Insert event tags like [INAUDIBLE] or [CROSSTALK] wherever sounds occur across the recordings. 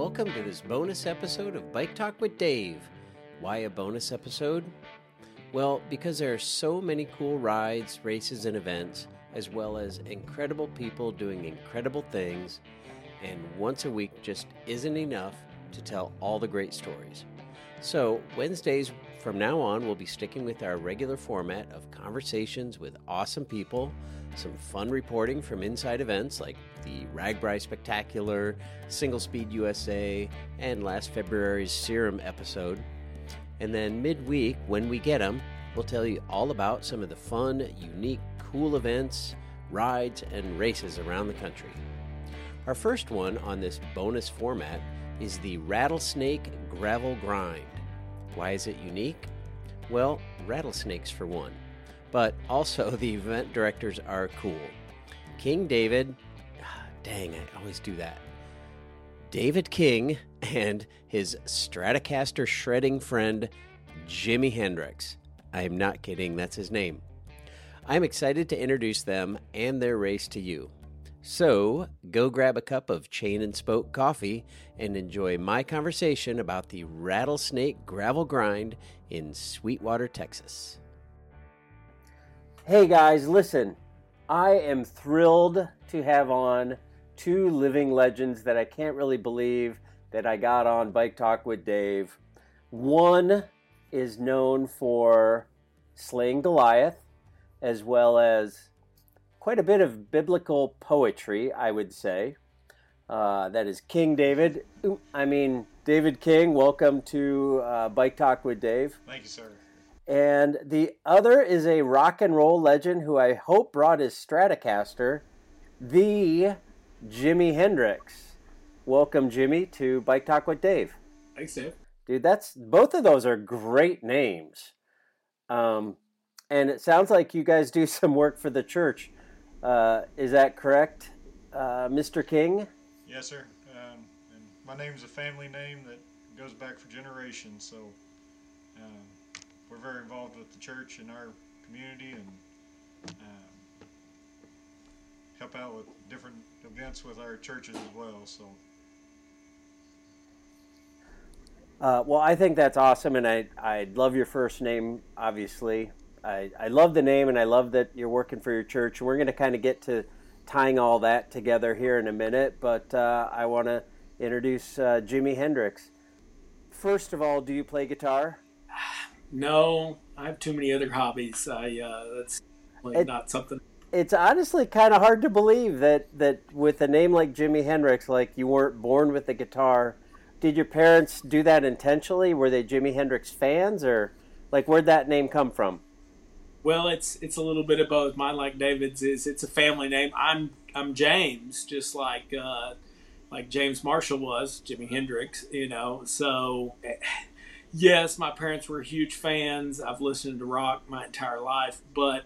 welcome to this bonus episode of Bike Talk with Dave. Why a bonus episode? Well, because there are so many cool rides, races, and events, as well as incredible people doing incredible things, and once a week just isn't enough to tell all the great stories. So, Wednesdays from now on, we'll be sticking with our regular format of conversations with awesome people, some fun reporting from inside events like the RAGBRAI Spectacular, Single Speed USA, and last February's Serum episode. And then midweek, when we get them, we'll tell you all about some of the fun, unique, cool events, rides, and races around the country. Our first one on this bonus format is the Rattlesnake Gravel Grind. Why is it unique? Well, rattlesnakes for one, but also [LAUGHS] the event directors are cool. King David, ah, dang, I always do that. David King [LAUGHS] and his Stratocaster shredding friend, Jimmy Hendrix. I am not kidding, that's his name. I'm excited to introduce them and their race to you. So, go grab a cup of Chain and Spoke coffee and enjoy my conversation about the Rattlesnake Gravel Grind in Sweetwater, Texas. Hey guys, listen. I am thrilled to have on two living legends that I can't really believe that I got on Bike Talk with Dave. One is known for slaying Goliath, as well as quite a bit of biblical poetry, I would say. Uh, that is King David. I mean, David King, welcome to uh, Bike Talk with Dave. Thank you, sir. And the other is a rock and roll legend who I hope brought his Stratocaster, the Jimi Hendrix. Welcome, Jimmy, to Bike Talk with Dave. Thanks, Dave. Dude, that's both of those are great names. Um, and it sounds like you guys do [LAUGHS] some work for the church. Uh, is that correct, uh, Mr. King? Yes, sir. Um, and my name is a family name that goes back for generations, so um, we're very involved with the church and our community and um, help out with different events with our churches as well. So. Uh, well, I think that's awesome, and I I love your first name. Obviously, I, I love the name and I love that you're working for your church. We're going to kind of get to tying all that together here in a minute, but uh, I want to introduce uh, Jimmy Hendrix. First of all, do you play guitar? [SIGHS] No, I have too many other hobbies. I uh, that's it, not something. It's honestly kind of hard to believe that that with a name like Jimmy Hendrix, like you weren't born with a guitar. Did your parents do that intentionally? Were they Jimi Hendrix fans, or like where'd that name come from? Well, it's it's a little bit of both. Mine, like David's, is it's a family name. I'm I'm James, just like uh, like James Marshall was, Jimi Hendrix. You know, so yes, my parents were huge fans. I've listened to rock my entire life, but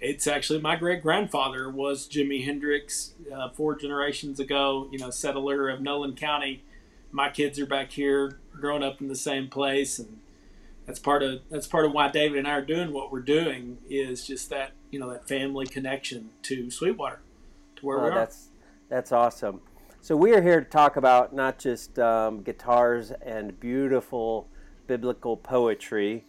it's actually my great grandfather was Jimi Hendrix uh, four generations ago. You know, settler of Nolan County. My kids are back here, growing up in the same place, and that's part of that's part of why David and I are doing what we're doing is just that you know that family connection to Sweetwater, to where oh, we are. That's that's awesome. So we are here to talk about not just um, guitars and beautiful biblical poetry,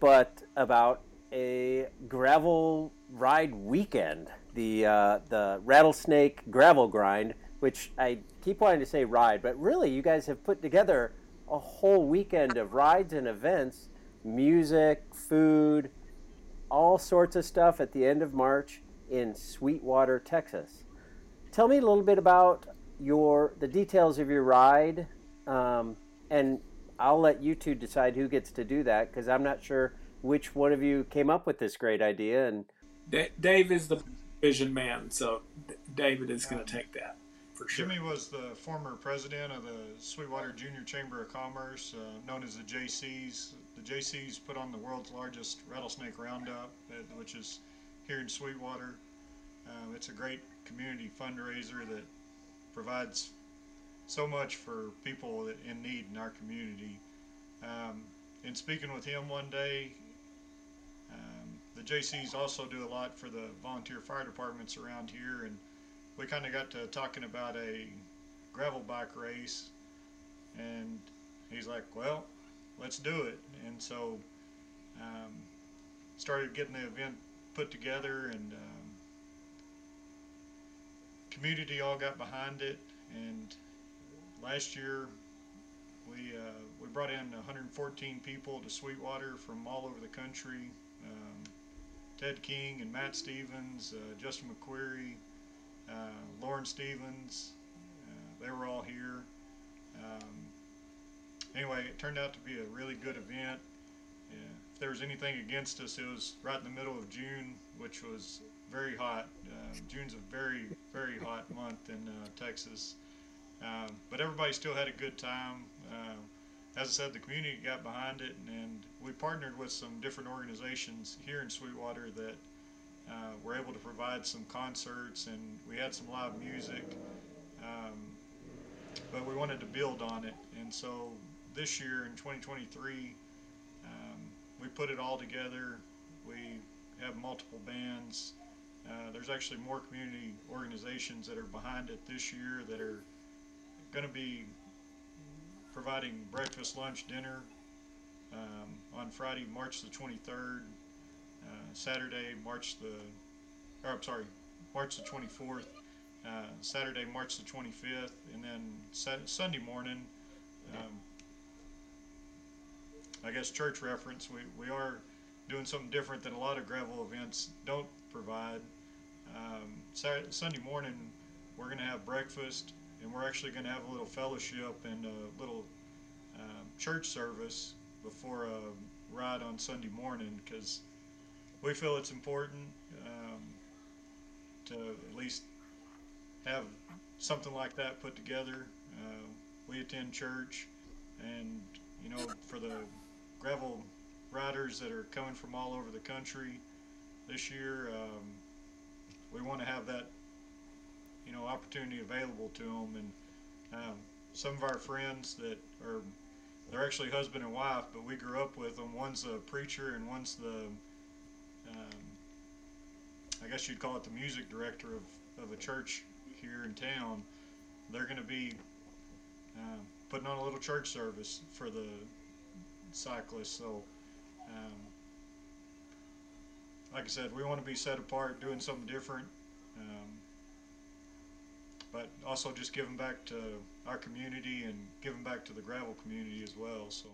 but about a gravel ride weekend, the uh, the Rattlesnake Gravel Grind, which I keep wanting to say ride, but really you guys have put together a whole weekend of rides and events, music, food, all sorts of stuff at the end of March in Sweetwater, Texas. Tell me a little bit about your the details of your ride, um, and I'll let you two decide who gets to do that because I'm not sure which one of you came up with this great idea. And Dave is the vision man, so David is going to take that for sure. Jimmy was the former president of the Sweetwater Junior Chamber of Commerce, uh, known as the JCs. The JCs put on the world's largest rattlesnake roundup, which is here in Sweetwater. Uh, it's a great community fundraiser that provides so much for people in need in our community. Um, in speaking with him one day, um, the JCs also do a lot for the volunteer fire departments around here, and we kind of got to talking about a gravel bike race And he's like, well, let's do it. And so um, started getting the event put together and um, community all got behind it. And last year we uh, we brought in 114 people to Sweetwater from all over the country. Um, Ted King and Matt Stephens, uh, Justin McQuarrie, Lauren Stephens, uh, they were all here. Um, anyway, it turned out to be a really good event. Yeah, if there was anything against us, it was right in the middle of June, which was very hot. Uh, June's a very, very hot month in uh, Texas. Um, but everybody still had a good time. Uh, as I said, the community got behind it, and, and, we partnered with some different organizations here in Sweetwater that uh, we were able to provide some concerts, and we had some live music. Um, but we wanted to build on it, and so this year in 2023, um, we put it all together. We have multiple bands. Uh, there's actually more community organizations that are behind it this year that are going to be providing breakfast, lunch, dinner um, on Friday, March the 23rd, uh, Saturday, March the, or I'm sorry, March the 24th, uh, Saturday, March the 25th, and then Sunday morning, um, I guess church reference, we, we are doing something different than a lot of gravel events don't provide. Um, Saturday, Sunday morning, we're going to have breakfast and we're actually going to have a little fellowship and a little um, church service before a ride on Sunday morning because we feel it's important um, to at least have something like that put together. Uh, we attend church, and you know, for the gravel riders that are coming from all over the country this year, um, we want to have that you know opportunity available to them and um, some of our friends that are they're actually husband and wife but we grew up with them one's a preacher and one's the um, I guess you'd call it the music director of, of a church here in town they're going to be uh, putting on a little church service for the cyclists so um, like I said we want to be set apart doing something different um, but also just giving back to our community and giving back to the gravel community as well. So.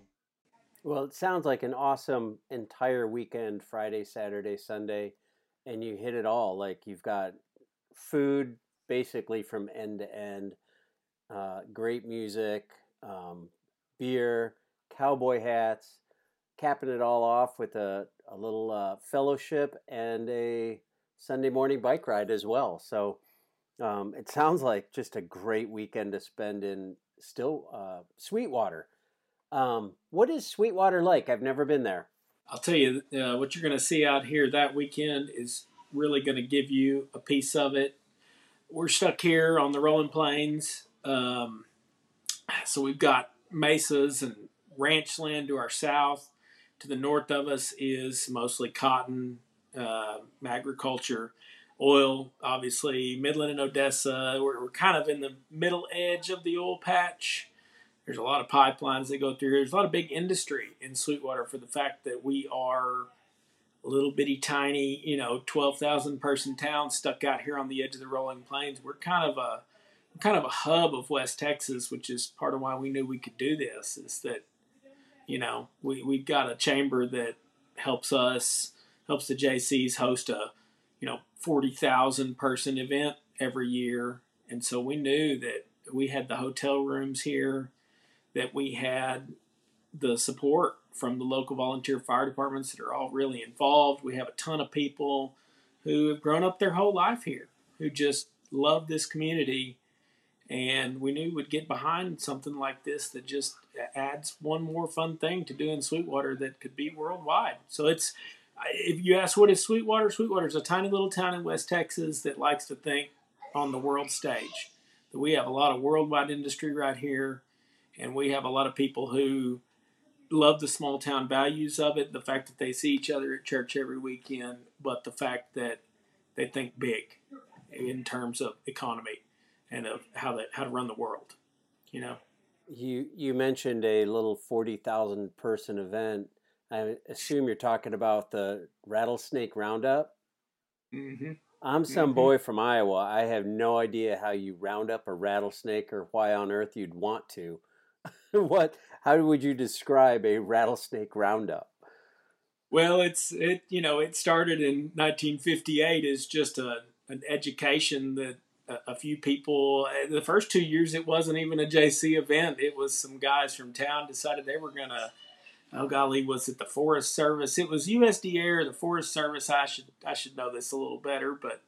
Well, it sounds like an awesome entire weekend Friday, Saturday, Sunday, and you hit it all. Like you've got food basically from end to end, uh, great music, um, beer, cowboy hats, capping it all off with a, a little uh, fellowship and a Sunday morning bike ride as well. So um, it sounds like just a great weekend to spend in still uh, Sweetwater. Um, what is Sweetwater like? I've never been there. I'll tell you uh, what you're going to see out here that weekend is really going to give you a piece of it. We're stuck here on the rolling plains, um, so we've got mesas and ranch land to our south. To the north of us is mostly cotton, uh, agriculture oil, obviously, Midland and Odessa. We're, we're kind of in the middle edge of the oil patch. There's a lot of pipelines that go through here. There's a lot of big industry in Sweetwater for the fact that we are a little bitty tiny, you know, 12,000 person town stuck out here on the edge of the rolling plains. We're kind of a kind of a hub of West Texas, which is part of why we knew we could do this. Is that you know we we've got a chamber that helps us helps the JCs host a you know 40,000 person event every year and so we knew that we had the hotel rooms here that we had the support from the local volunteer fire departments that are all really involved we have a ton of people who have grown up their whole life here who just love this community and we knew we'd get behind something like this that just adds one more fun thing to do in Sweetwater that could be worldwide. So it's if you ask what is Sweetwater, Sweetwater is a tiny little town in West Texas that likes to think on the world stage. That we have a lot of worldwide industry right here, and we have a lot of people who love the small town values of it, the fact that they see each other at church every weekend, but the fact that they think big in terms of economy and of how that how to run the world. You know. You you mentioned a little forty thousand person event. I assume you're talking about the rattlesnake roundup. Mm-hmm. I'm some Mhm. boy from Iowa. I have no idea how you round up a rattlesnake or why on earth you'd want to. [LAUGHS] what? How would you describe a rattlesnake roundup? Well, it's it you know it started in 1958 as just a an education that a, a few people. Eh, the first two years it wasn't even a JC event. It was some guys from town decided they were gonna. Oh golly, was it the Forest Service? It was USDA or the Forest Service. I should I should know this a little better, but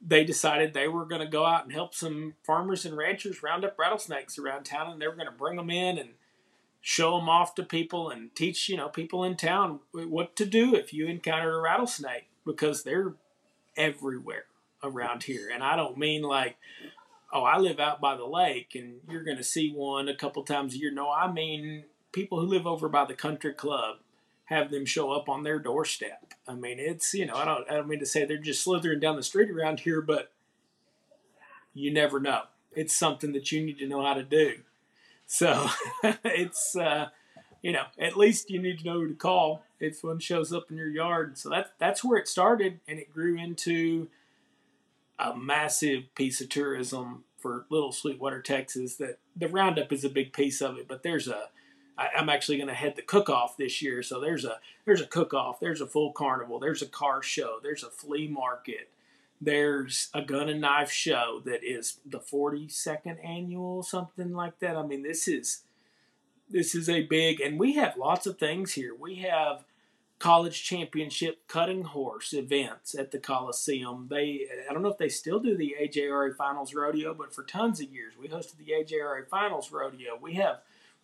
they decided they were going to go out and help some farmers and ranchers round up rattlesnakes around town, and they were going to bring them in and show them off to people and teach you know people in town what to do if you encounter a rattlesnake because they're everywhere around here. And i don't mean like oh i live out by the lake and you're going to see one a couple times a year. No i mean people who live over by the country club have them show up on their doorstep i mean it's you know i don't i don't mean to say they're just slithering down the street around here but you never know it's something that you need to know how to do so [LAUGHS] it's uh, you know at least you need to know who to call if one shows up in your yard. So that's that's where it started, and it grew into a massive piece of tourism for Little Sweetwater, Texas. That the roundup is a big piece of it, but there's a I, I'm actually going to head the cook off this year. So there's a there's a cook off, there's a full carnival, there's a car show, there's a flea market. There's a gun and knife show that is the 42nd annual, something like that. I mean, this is this is a big, and we have lots of things here. We have college championship cutting horse events at the Coliseum. They, I don't know if they still do the AJRA Finals Rodeo, but for tons of years we hosted the AJRA Finals Rodeo. We have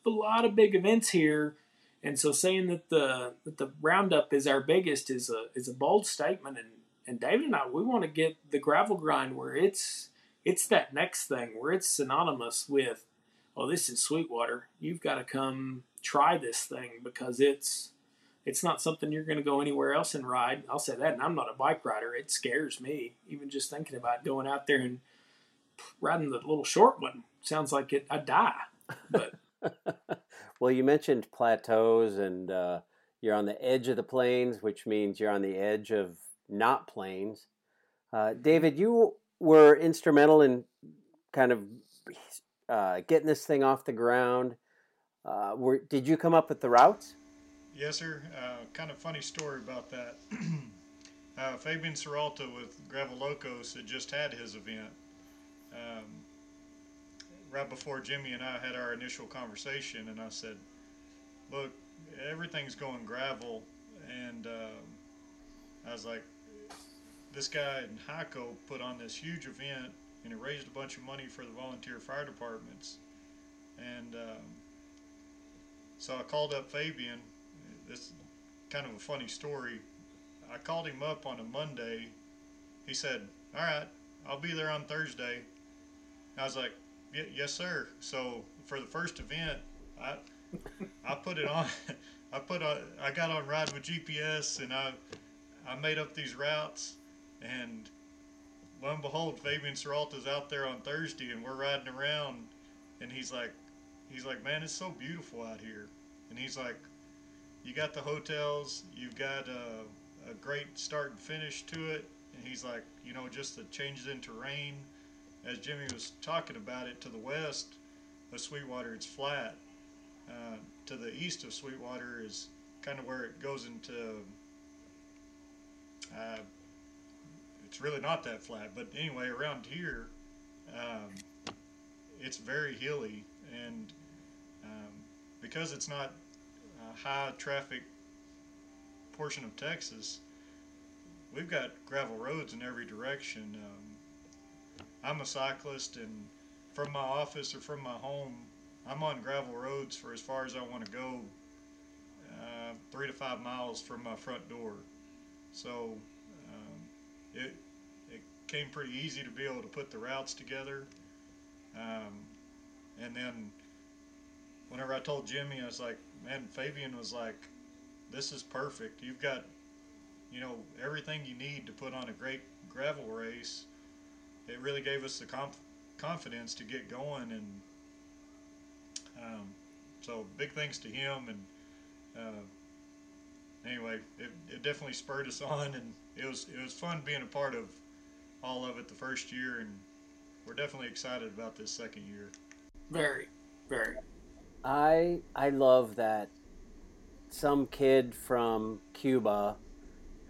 a lot of big events here, and so saying that the that the roundup is our biggest is a is a bold statement. And and David and I, we want to get the gravel grind where it's it's that next thing where it's synonymous with, oh, this is Sweetwater. You've got to come try this thing because it's it's not something you're going to go anywhere else and ride. I'll say that, and I'm not a bike rider. It scares me even just thinking about going out there and riding the little short one. Sounds like it. I die, but. Well, you mentioned plateaus, and uh, you're on the edge of the plains, which means you're on the edge of not plains. Uh, David, you were instrumental in kind of uh, getting this thing off the ground. Uh, were, did you come up with the routes? Yes, sir. Uh, kind of funny story about that. [CLEARS THROAT] Uh, Fabian Serralta with Gravel Locos had just had his event. Um, right before Jimmy and I had our initial conversation, and I said, "Look, everything's going gravel," and um, I was like, "This guy in Hico put on this huge event, and it raised a bunch of money for the volunteer fire departments." And um, so I called up Fabian. This kind of a funny story. I called him up on a Monday. He said, "All right, I'll be there on Thursday." I was like, y- "Yes, sir." So for the first event, I I put it on. [LAUGHS] I put. I got on ride with GPS, and I I made up these routes, and lo and behold, Fabian Serralta's out there on Thursday, and we're riding around, and he's like, he's like, man, it's so beautiful out here, and he's like, you got the hotels, you've got a, a great start and finish to it, and he's like, you know, just the changes in terrain, as Jimmy was talking about it, to the west of Sweetwater, it's flat. Uh, to the east of Sweetwater is kind of where it goes into. Uh, it's really not that flat, but anyway, around here, um, it's very hilly, and um, because it's not a high traffic portion of Texas, we've got gravel roads in every direction. Um, I'm a cyclist, and from my office or from my home, I'm on gravel roads for as far as I want to go, uh, three to five miles from my front door. So um, it it came pretty easy to be able to put the routes together. Um, and then whenever I told Jimmy, I was like, man, Fabian was like, this is perfect. You've got, you know, everything you need to put on a great gravel race. It really gave us the conf- confidence to get going. And Um, so big thanks to him and. Uh, anyway, it, it definitely spurred us [LAUGHS] on, and it was it was fun being a part of all of it the first year, and we're definitely excited about this second year. Very, very. I I love that some kid from Cuba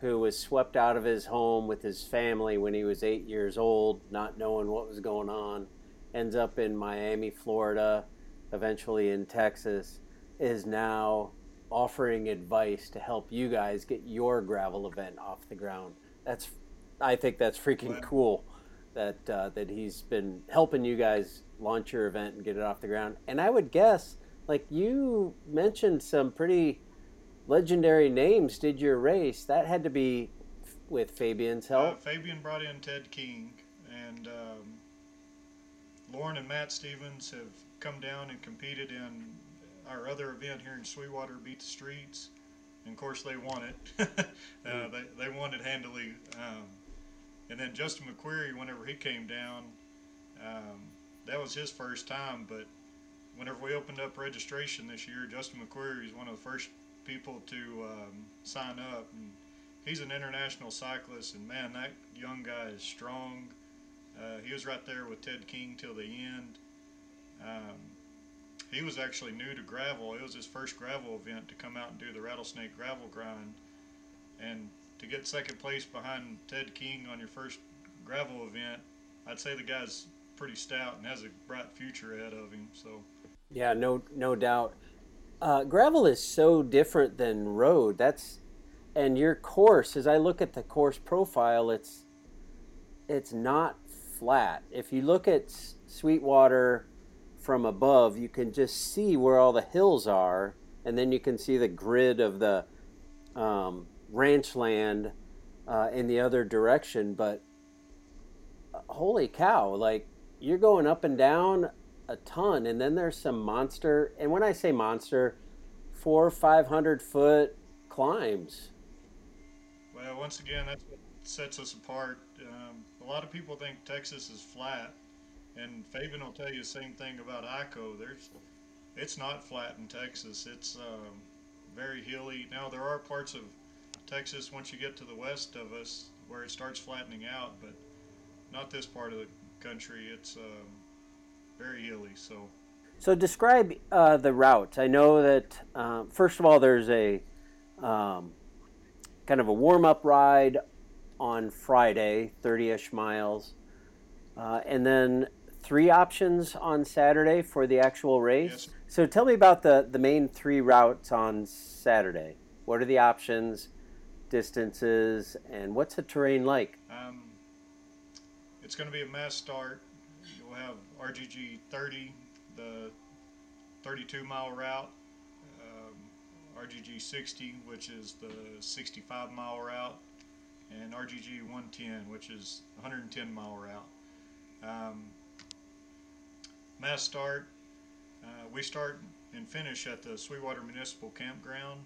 who was swept out of his home with his family when he was eight years old, not knowing what was going on, ends up in Miami, Florida, eventually in Texas, is now offering advice to help you guys get your gravel event off the ground. That's, I think that's freaking cool that uh, that he's been helping you guys launch your event and get it off the ground. And I would guess, like you mentioned, some pretty legendary names did your race. That had to be with Fabian's help. Uh, Fabian brought in Ted King, and um, Lauren and Matt Stephens have come down and competed in our other event here in Sweetwater, Beat the Streets. And of course, they won it. [LAUGHS] uh, Mm. they, they won it handily. Um, and then Justin McQuarrie, whenever he came down, um, that was his first time. But whenever we opened up registration this year, Justin McQuarrie is one of the first people to um, sign up. And he's an international cyclist, and man, that young guy is strong. Uh, he was right there with Ted King till the end. Um, he was actually new to gravel. It was his first gravel event to come out and do the rattlesnake gravel grind, and to get second place behind Ted King on your first gravel event, I'd say the guy's pretty stout and has a bright future ahead of him. So Yeah, no, no doubt. Uh, gravel is so different than road. That's and your course. As I look at the course profile, it's it's not flat. If you look at Sweetwater from above, you can just see where all the hills are, and then you can see the grid of the um, ranch land uh, in the other direction. But uh, holy cow! Like you're going up and down a ton, and then there's some monster. And when I say monster, four five hundred foot climbs. Well, once again, that's what sets us apart. Um, a lot of people think Texas is flat, and Fabian will tell you the same thing about Hico. There's, it's not flat in Texas. It's um, very hilly. Now there are parts of Texas once you get to the west of us where it starts flattening out, but not this part of the country. It's um, very hilly. So So describe uh, the route. I know that um, first of all, there's a um, kind of a warm up ride on Friday, 30ish miles, uh, and then three options on Saturday for the actual race. Yes. So tell me about the, the main three routes on Saturday. What are the options, distances, and what's the terrain like? Um, it's going to be a mass start. You'll have RGG 30, the 32 mile route, um, RGG 60, which is the 65 mile route, and RGG 110, which is 110 mile route. Um, mass start. Uh, we start and finish at the Sweetwater Municipal Campground.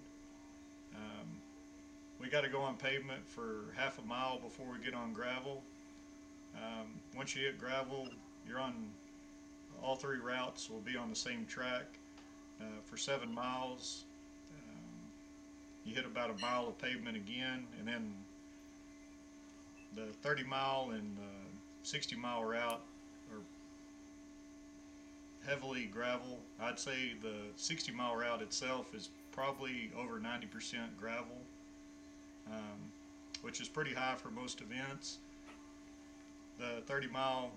Um, we got to go on pavement for half a mile before we get on gravel. Um, once you hit gravel, you're on all three routes will be on the same track uh, for seven miles. Um, you hit about a mile of pavement again, and then the 30 mile and uh, 60 mile route are heavily gravel. I'd say the 60 mile route itself is probably over 90% gravel um, which is pretty high for most events. The 30 mile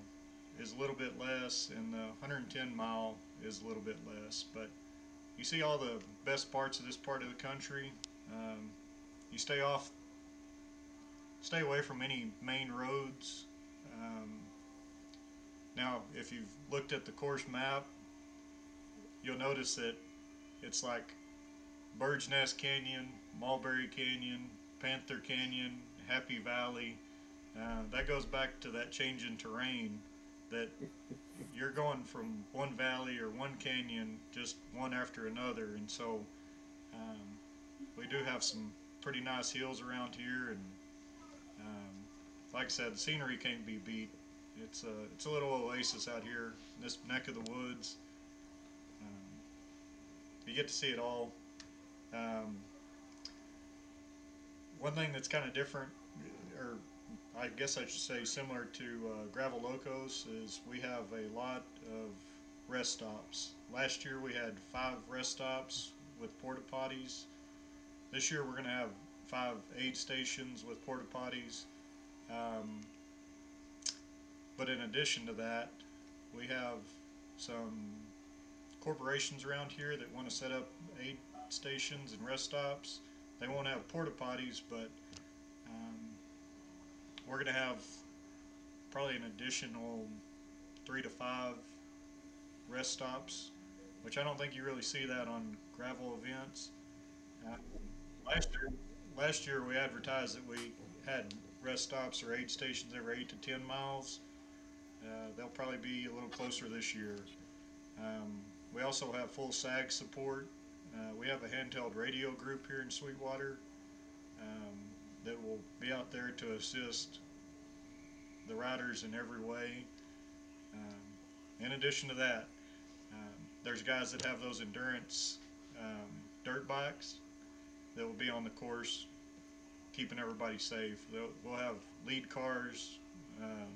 is a little bit less, and the 110 mile is a little bit less. But you see all the best parts of this part of the country. Um, you stay off, stay away from any main roads. Um, now, if you've looked at the course map, you'll notice that it's like Bird's Nest Canyon, Mulberry Canyon, Panther Canyon, Happy Valley. Uh, that goes back to that change in terrain that you're going from one valley or one canyon just one after another. And so um, we do have some pretty nice hills around here. And um, like I said, the scenery can't be beat. It's a, it's a little oasis out here in this neck of the woods. Um, you get to see it all. Um, one thing that's kind of different, or I guess I should say similar to uh, Gravel Locos, is we have a lot of rest stops. Last year we had five rest stops with porta potties. This year we're going to have five aid stations with porta potties. Um, but in addition to that, we have some corporations around here that want to set up aid stations and rest stops. They won't have porta potties, but we're going to have probably an additional three to five rest stops, which I don't think you really see that on gravel events. Uh, last year, last year we advertised that we had rest stops or aid stations every eight to ten miles. Uh, they'll probably be a little closer this year. Um, we also have full SAG support. Uh, we have a handheld radio group here in Sweetwater um, that will be out there to assist the riders in every way. Um, in addition to that, um, there's guys that have those endurance um, dirt bikes that will be on the course, keeping everybody safe. They'll, we'll have lead cars, um,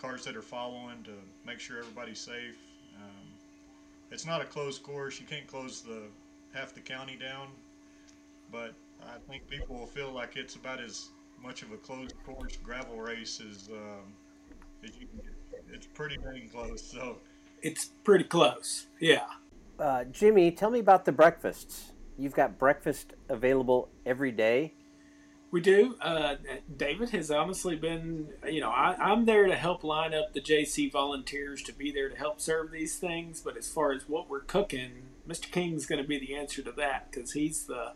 cars that are following to make sure everybody's safe. Um, it's not a closed course. You can't close the half the county down, but I think people will feel like it's about as much of a closed course gravel race as, um, as you can get. It's pretty dang close. So It's pretty close. Yeah. Uh, Jimmy, tell me about the breakfasts. You've got breakfast available every day. We do. Uh, David has honestly been, you know, I, I'm there to help line up the JC volunteers to be there to help serve these things. But as far as what we're cooking, Mr. King's going to be the answer to that because he's the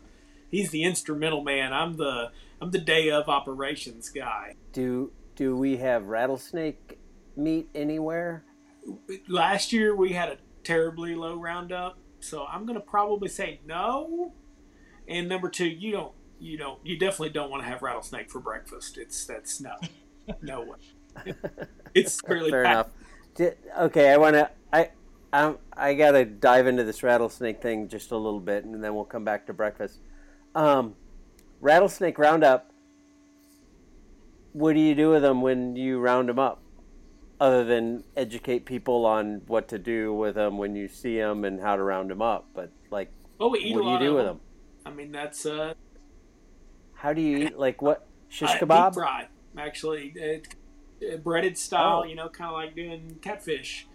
he's the instrumental man. I'm the I'm the day of operations guy. Do do we have rattlesnake meat anywhere? Last year we had a terribly low roundup, so I'm going to probably say no. And number two, you don't you don't you definitely don't want to have rattlesnake for breakfast. It's that's no, [LAUGHS] no way. [LAUGHS] It's fairly Fair packed. enough. Di- Okay, I want to. I I I gotta dive into this rattlesnake thing just a little bit, and then we'll come back to breakfast. Um, rattlesnake roundup. What do you do with them when you round them up, other than educate people on what to do with them when you see them and how to round them up? But like, Oh, we eat what do you do with them. them? I mean, that's uh, How do you eat? Like what? Shish deep kebab? fry, actually, it, uh, breaded style. Oh. You know, kind of like doing catfish.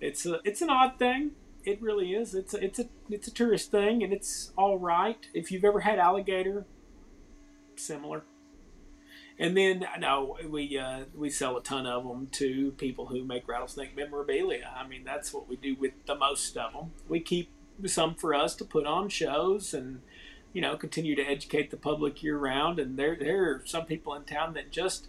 It's a, it's an odd thing. It really is. It's a, it's a it's a tourist thing, and it's all right. If you've ever had alligator, similar. And then no, we uh, we sell a ton of them to people who make rattlesnake memorabilia. I mean, that's what we do with the most of them. We keep some for us to put on shows and you know continue to educate the public year round. And there there are some people in town that just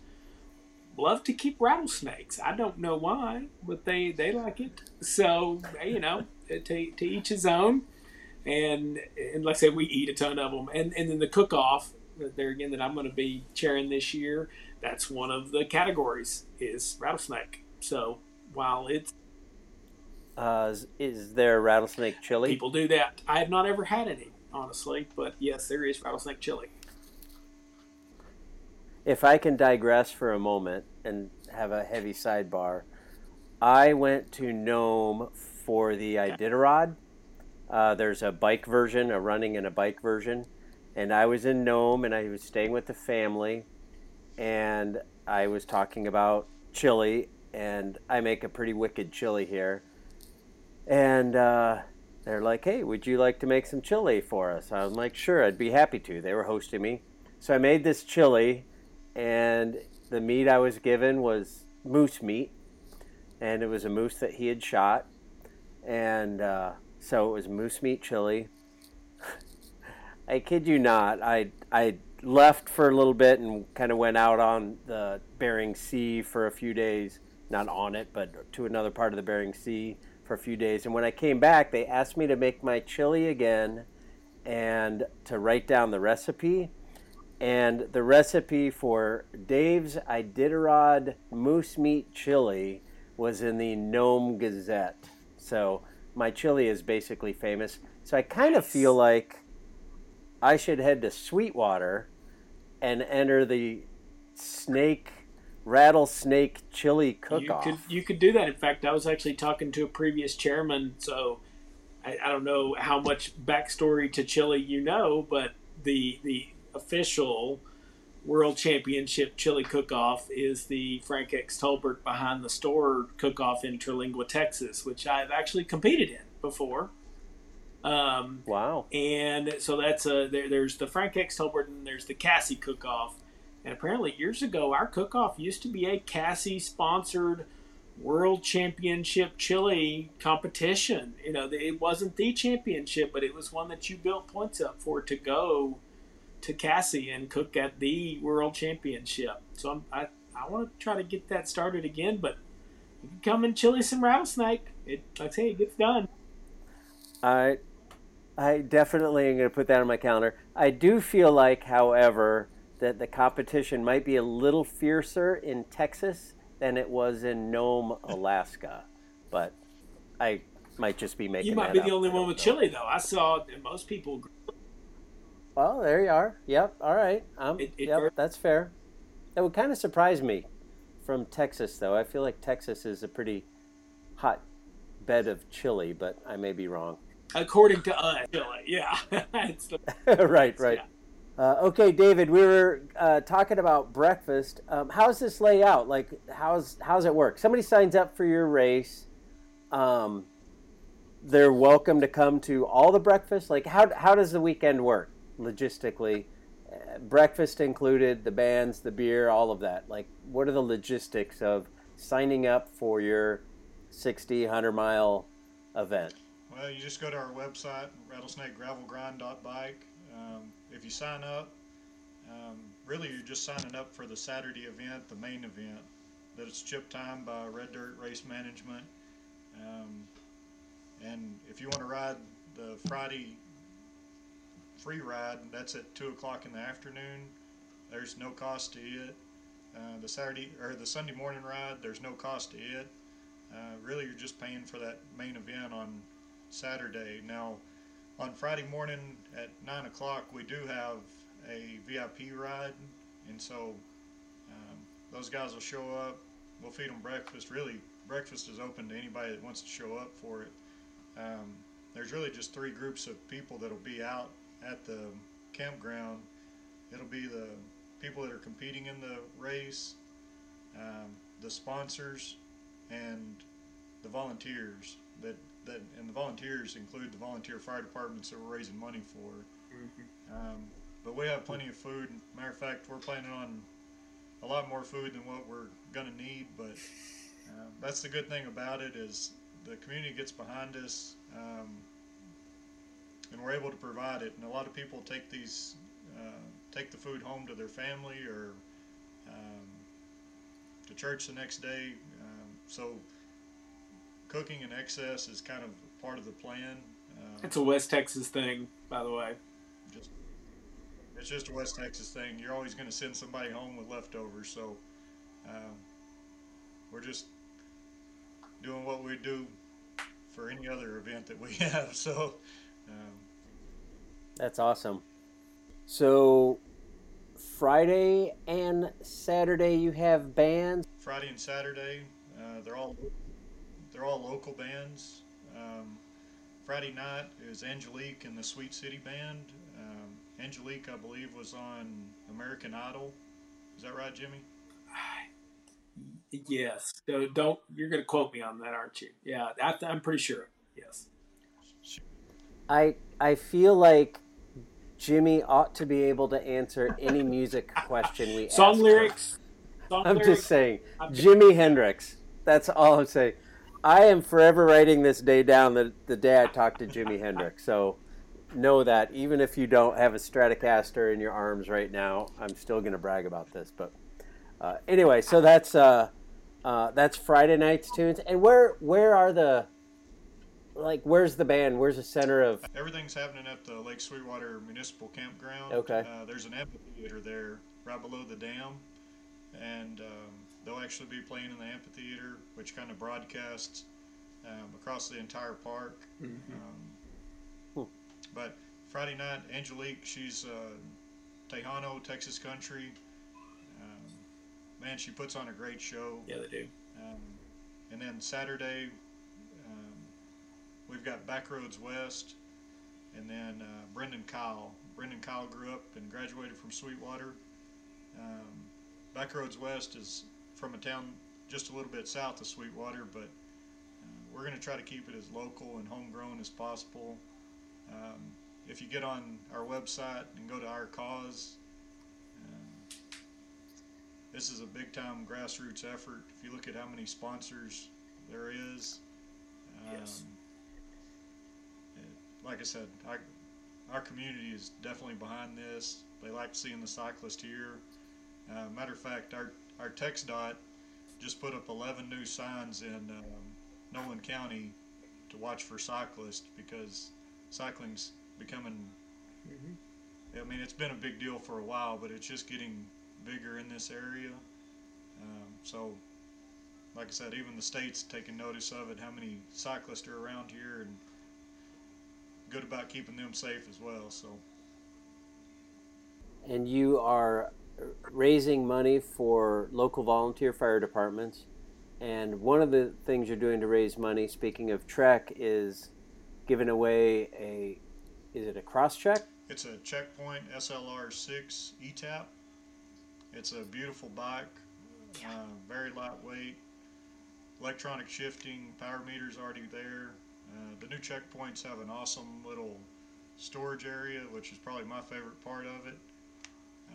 love to keep rattlesnakes. I don't know why, but they they like it. So you know, to to each his own. And and like I said, we eat a ton of them. And and then the cook off there again that I'm going to be chairing this year. That's one of the categories is rattlesnake. So while it's Uh, is, is there rattlesnake chili? people do that, I have not ever had any honestly, but yes, there is rattlesnake chili. if I can digress for a moment and have a heavy sidebar, I went to Nome for the Iditarod. Uh, there's a bike version, a running and a bike version, and I was in Nome and I was staying with the family, and I was talking about chili, and I make a pretty wicked chili here, and uh, they're like, "Hey, would you like to make some chili for us?" I'm like, "Sure, I'd be happy to." They were hosting me, so I made this chili and the meat I was given was moose meat, and it was a moose that he had shot, and uh, so it was moose meat chili. [LAUGHS] I kid you not, I I left for a little bit and kind of went out on the Bering Sea for a few days, not on it, but to another part of the Bering Sea for a few days. And when I came back, they asked me to make my chili again and to write down the recipe and the recipe for Dave's Iditarod moose meat chili was in the Nome Gazette. So my chili is basically famous. So I kind of feel like I should head to Sweetwater and enter the snake rattlesnake chili cook-off. You could you could do that. In fact, I was actually talking to a previous chairman, so I, I don't know how much backstory to chili you know, but the the official World Championship Chili Cook-Off is the Frank X. Tolbert behind the store cook-off in Terlingua, Texas, which I've actually competed in before. Um, wow! And so that's a there, there's the Frank X. Tolbert and there's the CASI Cook-Off, and apparently years ago our cook-off used to be a CASI sponsored World Championship chili competition. You know, it wasn't the championship, but it was one that you built points up for to go to CASI and cook at the World Championship. So I'm, i I want to try to get that started again, but you can come and chili some rattlesnake. It, I tell you, it gets done. I, I definitely am going to put that on my calendar. I do feel like, however, that the competition might be a little fiercer in Texas than it was in Nome, Alaska, but I might just be making. You might be up. the only one with know. chili, though. I saw most people well, there you are. Yep. All right. Um, it, it yep, that's fair. That would kind of surprise me from Texas, though. I feel like Texas is a pretty hot bed of chili, but I may be wrong. According to us, [LAUGHS] chili, yeah. [LAUGHS] the, [LAUGHS] right, right. Yeah. Uh, okay, David, we were uh, talking about breakfast. Um, how's this layout? Like, how's how's it work? Somebody signs up for your race. Um, they're welcome to come to all the breakfast. Like, how how does the weekend work? Logistically? Uh, breakfast included, the bands, the beer, all of that. Like, what are the logistics of signing up for your 60, 100 mile event? Well, you just go to our website, rattlesnakegravelgrind.bike. Um, if you sign up, um, really you're just signing up for the Saturday event, the main event. That it's chip time by Red Dirt Race Management. Um, and if you want to ride the Friday free ride. That's at two o'clock in the afternoon. There's no cost to it. Uh, the Saturday or the Sunday morning ride, there's no cost to it. Uh, really, you're just paying for that main event on Saturday. Now, on Friday morning at nine o'clock, we do have a VIP ride, and so um, those guys will show up. We'll feed them breakfast. Really, breakfast is open to anybody that wants to show up for it. Um, there's really just three groups of people that'll be out at the campground. It'll be the people that are competing in the race, um, the sponsors, and the volunteers. That that and the volunteers include the volunteer fire departments that we're raising money for. Mm-hmm. Um, but we have plenty of food. Matter of fact, we're planning on a lot more food than what we're going to need. But uh, that's the good thing about it is the community gets behind us. Um, and we're able to provide it. And a lot of people take these, uh, take the food home to their family or um, to church the next day. Um, so cooking in excess is kind of part of the plan. Uh, it's a West Texas thing, by the way. Just, it's just a West Texas thing. You're always going to send somebody home with leftovers. So um, we're just doing what we do for any other event that we [LAUGHS] have. So um, That's awesome. So Friday and Saturday you have bands. Friday and Saturday, uh, they're all they're all local bands. Um, Friday night is Angelique and the Sweet City Band. Um, Angelique, I believe, was on American Idol. Is that right, Jimmy? [SIGHS] Yes. So don't you're going to quote me on that, aren't you? Yeah, I, I'm pretty sure. Yes. I I feel like Jimmy ought to be able to answer any music question we ask. Song lyrics. Song I'm lyrics. just saying, I'm Jimmy Hendrix. That's all I'm saying. I am forever writing this day down the, the day I talked to Jimmy Hendrix. So know that even if you don't have a Stratocaster in your arms right now, I'm still going to brag about this. But uh, anyway, so that's uh, uh, that's Friday night's tunes. And where where are the like where's the band? Where's the center of? Everything's happening at the Lake Sweetwater Municipal Campground. Okay. Uh, there's an amphitheater there right below the dam, and um, they'll actually be playing in the amphitheater, which kind of broadcasts um, across the entire park. Mhm. Um, But Friday night, Angelique, she's uh, Tejano, Texas country. Um, man, she puts on a great show. Yeah, they do. Um, and then Saturday, we've got Backroads West, and then uh, Brendan Kyle. Brendan Kyle grew up and graduated from Sweetwater. Um, Backroads West is from a town just a little bit south of Sweetwater, but uh, we're going to try to keep it as local and homegrown as possible. Um, if you get on our website and go to our cause, um, this is a big time grassroots effort. If you look at how many sponsors there is, um, Yes. Like I said, I, our community is definitely behind this. They like seeing the cyclist here. Uh, matter of fact, our our TxDOT just put up 11 new signs in um, Nolan County to watch for cyclists because cycling's becoming Mhm. I mean, it's been a big deal for a while, but it's just getting bigger in this area. Um, so, like I said, even the state's taking notice of it. How many cyclists are around here, and good about keeping them safe as well. So, And you are raising money for local volunteer fire departments. And one of the things you're doing to raise money, speaking of Trek, is giving away a is it a cross check? it's a Checkpoint SLR 6 eTap. It's a beautiful bike, uh, very lightweight, electronic shifting, power meter's already there. Uh, the new checkpoints have an awesome little storage area, which is probably my favorite part of it.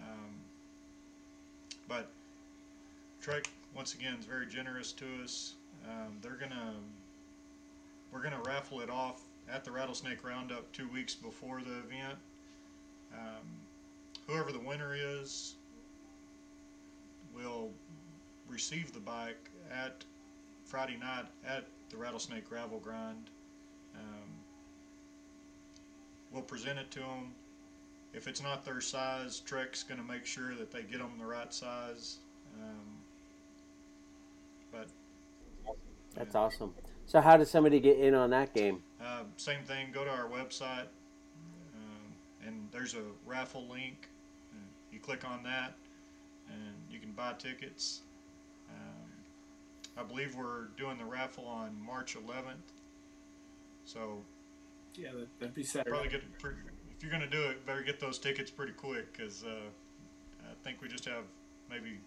Um, but Trek, once again, is very generous to us. Um, they're gonna we're gonna raffle it off at the Rattlesnake Roundup two weeks before the event. Um, whoever the winner is will receive the bike at Friday night at the Rattlesnake Gravel Grind. We'll present it to them. If it's not their size, Trek's going to make sure that they get them the right size. Um, but That's awesome. So how does somebody get in on that game? Uh, same thing. Go to our website, um, and there's a raffle link. Uh, you click on that, and you can buy tickets. Um, I believe we're doing the raffle on March 11th. So Yeah, that, that'd be Saturday. probably get pre- if you're going to do it, better get those tickets pretty quick because uh, I think we just have maybe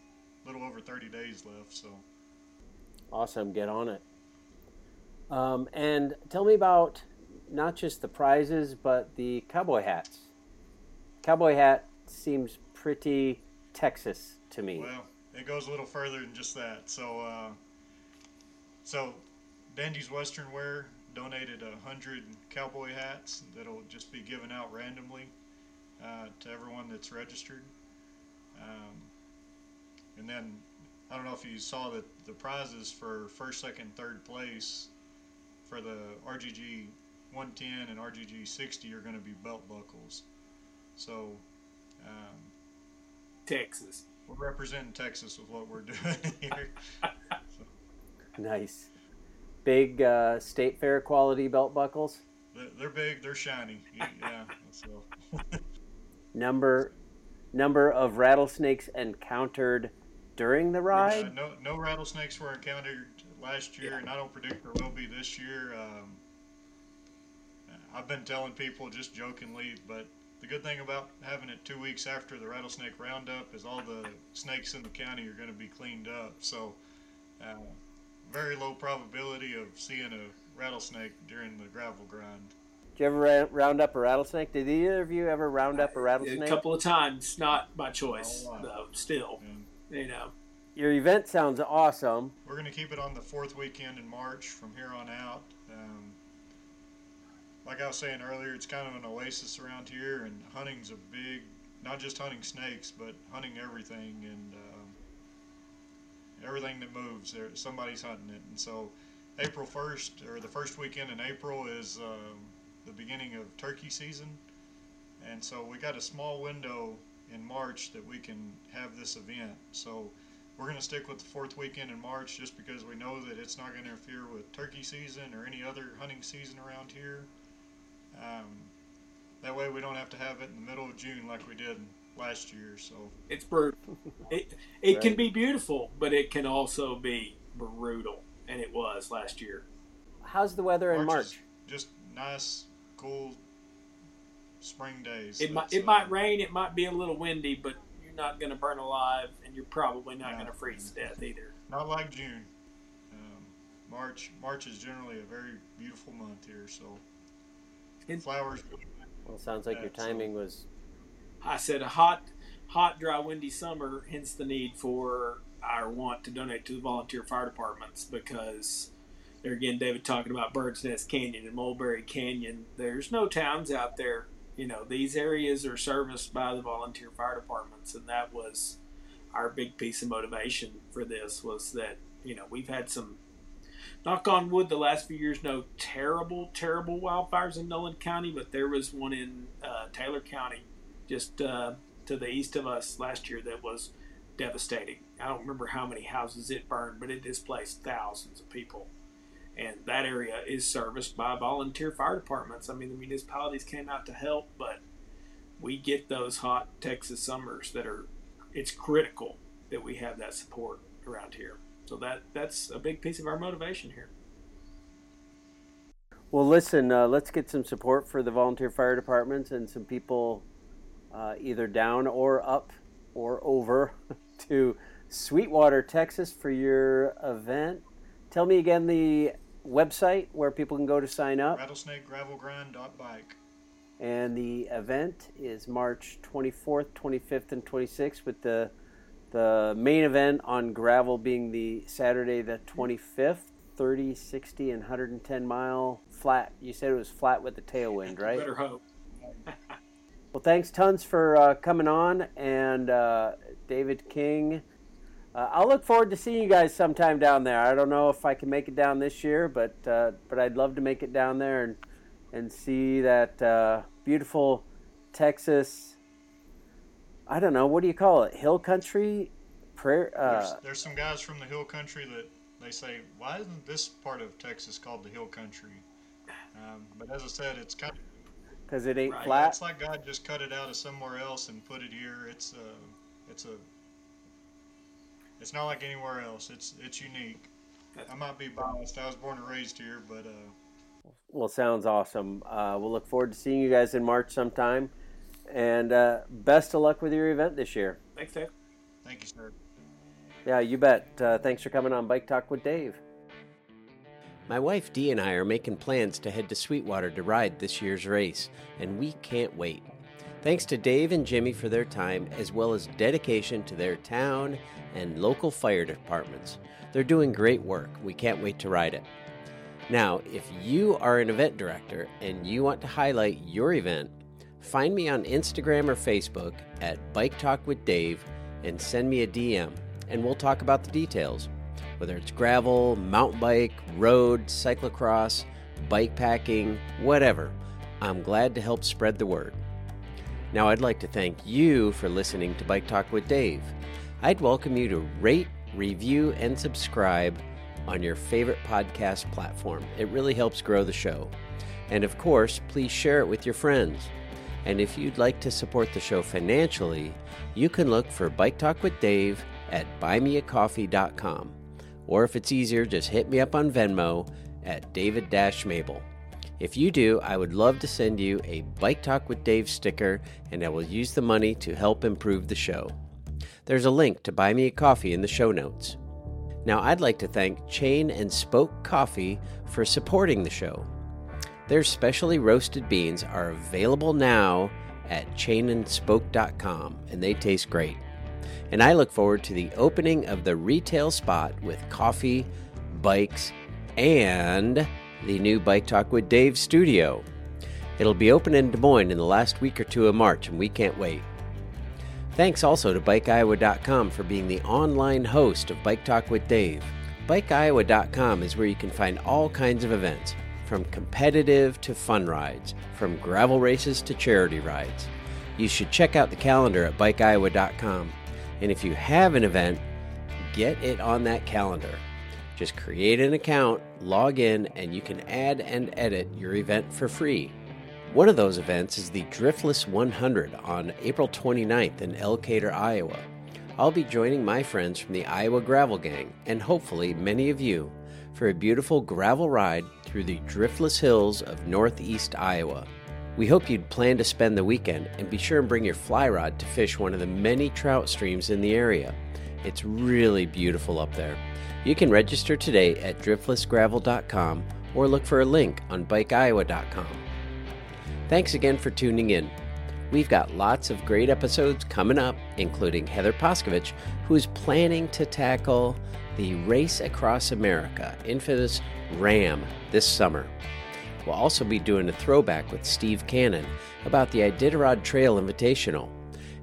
a little over 30 days left. So. Awesome, get on it. Um, and tell me about not just the prizes, but the cowboy hats. Cowboy hat seems pretty Texas to me. Well, it goes a little further than just that. So, uh, so Dandy's Western Wear donated a hundred cowboy hats that'll just be given out randomly uh, to everyone that's registered. Um, and then I don't know if you saw that the prizes for first, second, third place for the RGG 110 and RGG 60 are going to be belt buckles. So. Um, Texas. we're representing Texas with what we're [LAUGHS] doing here. [LAUGHS] Nice. Big uh, state fair quality belt buckles. They're- big, they're shiny. Yeah. [LAUGHS] So [LAUGHS] Number number of rattlesnakes encountered during the uh, ride. no no rattlesnakes were encountered last year, and I don't predict there will be this year. Um, I've been telling people just jokingly, but the good thing about having it two weeks after the rattlesnake roundup is all the snakes in the county are going to be cleaned up. So uh, very low probability of seeing a rattlesnake during the gravel grind. Did you ever ra- round up a rattlesnake? Did either of you ever round up a rattlesnake? A couple of times, not by choice, Oh, wow. though. Still, And you know. Your event sounds awesome. We're going to keep it on the fourth weekend in March from here on out. Um, like I was saying earlier, it's kind of an oasis around here, and hunting's a big, not just hunting snakes, but hunting everything and um, everything that moves. Somebody's hunting it, and so April 1st or the first weekend in April is um, the beginning of turkey season, and so we got a small window in March that we can have this event. So we're going to stick with the fourth weekend in March just because we know that it's not going to interfere with turkey season or any other hunting season around here. Um, that way we don't have to have it in the middle of June like we did last year. So it's brutal. [LAUGHS] It it Right. can be beautiful, but it can also be brutal, and it was last year. How's the weather in March March? just nice, cool spring days. It might it uh, might rain, it might be a little windy, but you're not going to burn alive, and you're probably not No. going to freeze to death either. Not like June. Um, March March is generally a very beautiful month here, so And- flowers. Well, sounds like your Yeah, so- timing was I said a hot, hot, dry, windy summer, hence the need for our want to donate to the volunteer fire departments because there again, David talking about Bird's Nest Canyon and Mulberry Canyon. There's no towns out there. You know, these areas are serviced by the volunteer fire departments, and that was our big piece of motivation for this was that you know we've had some knock on wood the last few years no terrible terrible wildfires in Nolan County but there was one in uh, Taylor County just uh, to the east of us last year that was devastating. I don't remember how many houses it burned, but it displaced thousands of people. And that area is serviced by volunteer fire departments. I mean, the municipalities came out to help, but we get those hot Texas summers that are. It's critical that we have that support around here. So that that's a big piece of our motivation here. Well, listen, uh, let's get some support for the volunteer fire departments and some people uh, either down or up or over [LAUGHS] to Sweetwater, Texas for your event. Tell me again the website where people can go to sign up. Rattlesnakegravelgrind.bike. And the event is March 24th, 25th, and 26th, with the the main event on gravel being the Saturday the 25th, 30, 60, and 110 mile flat. You said it was flat with the tailwind, right? Better hope. Well, thanks tons for uh, coming on, and uh, David King. Uh, I'll look forward to seeing you guys sometime down there. I don't know if I can make it down this year, but uh, but I'd love to make it down there and and see that uh, beautiful Texas. I don't know what do you call it? Hill country, prayer. There's, Uh, there's some guys from the hill country that they say, why isn't this part of Texas called the hill country? Um, but as I said, it's kind of because it ain't Right. flat. it's like God just cut it out of somewhere else and put it here. It's a, it's a, it's not like anywhere else. It's it's unique. I might be biased. I was born and raised here, but uh, Well, sounds awesome. Uh, we'll look forward to seeing you guys in March sometime, and uh, best of luck with your event this year. Thanks, Dave. thank you, sir. Yeah, you bet. Uh, thanks for coming on Bike Talk with Dave. My wife Dee and I are making plans to head to Sweetwater to ride this year's race, and we can't wait. Thanks to Dave and Jimmy for their time, as well as dedication to their town and local fire departments. They're doing great work. We can't wait to ride it. Now, if you are an event director and you want to highlight your event, find me on Instagram or Facebook at Bike Talk with Dave and send me a DM, and we'll talk about the details. Whether it's gravel, mountain bike, road, cyclocross, bike packing, whatever, I'm glad to help spread the word. Now, I'd like to thank you for listening to Bike Talk with Dave. I'd welcome you to rate, review, and subscribe on your favorite podcast platform. It really helps grow the show. And of course, please share it with your friends. And if you'd like to support the show financially, you can look for Bike Talk with Dave at buymeacoffee.com. Or if it's easier, just hit me up on Venmo at David Mable. If you do, I would love to send you a Bike Talk with Dave sticker, and I will use the money to help improve the show. There's a link to buy me a coffee in the show notes. Now, I'd like to thank Chain and Spoke Coffee for supporting the show. Their specially roasted beans are available now at chainandspoke.com, and they taste great. And I look forward to the opening of the retail spot with coffee, bikes, and the new Bike Talk with Dave studio. It'll be open in Des Moines in the last week or two of March, and we can't wait. Thanks also to BikeIowa.com for being the online host of Bike Talk with Dave. BikeIowa.com is where you can find all kinds of events, from competitive to fun rides, from gravel races to charity rides. You should check out the calendar at BikeIowa.com. And if you have an event, get it on that calendar. Just create an account, log in, and you can add and edit your event for free. One of those events is the Driftless 100 on April 29th in Elkader, Iowa. I'll be joining my friends from the Iowa Gravel Gang, and hopefully many of you, for a beautiful gravel ride through the driftless hills of northeast Iowa. We hope you'd plan to spend the weekend and be sure and bring your fly rod to fish one of the many trout streams in the area. It's really beautiful up there. You can register today at driftlessgravel.com or look for a link on bikeiowa.com. Thanks again for tuning in. We've got lots of great episodes coming up, including Heather Poskovich, who is planning to tackle the Race Across America, infamous RAAM, this summer. We'll also be doing a throwback with Steve Cannon about the Iditarod Trail Invitational.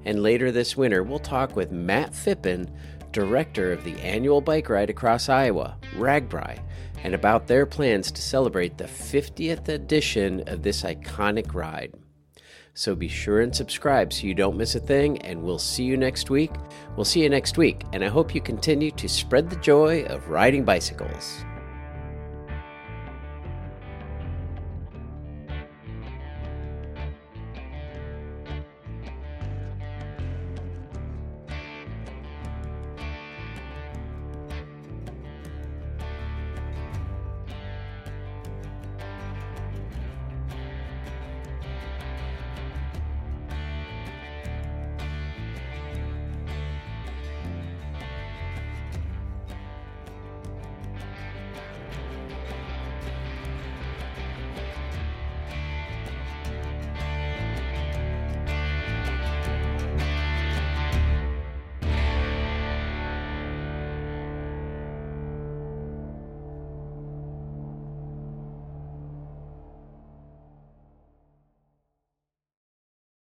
And later this winter, we'll talk with Matt Phippen, director of the annual bike ride across Iowa, RAGBRAI, and about their plans to celebrate the 50th edition of this iconic ride. So be sure and subscribe so you don't miss a thing, and we'll see you next week. We'll see you next week, and I hope you continue to spread the joy of riding bicycles.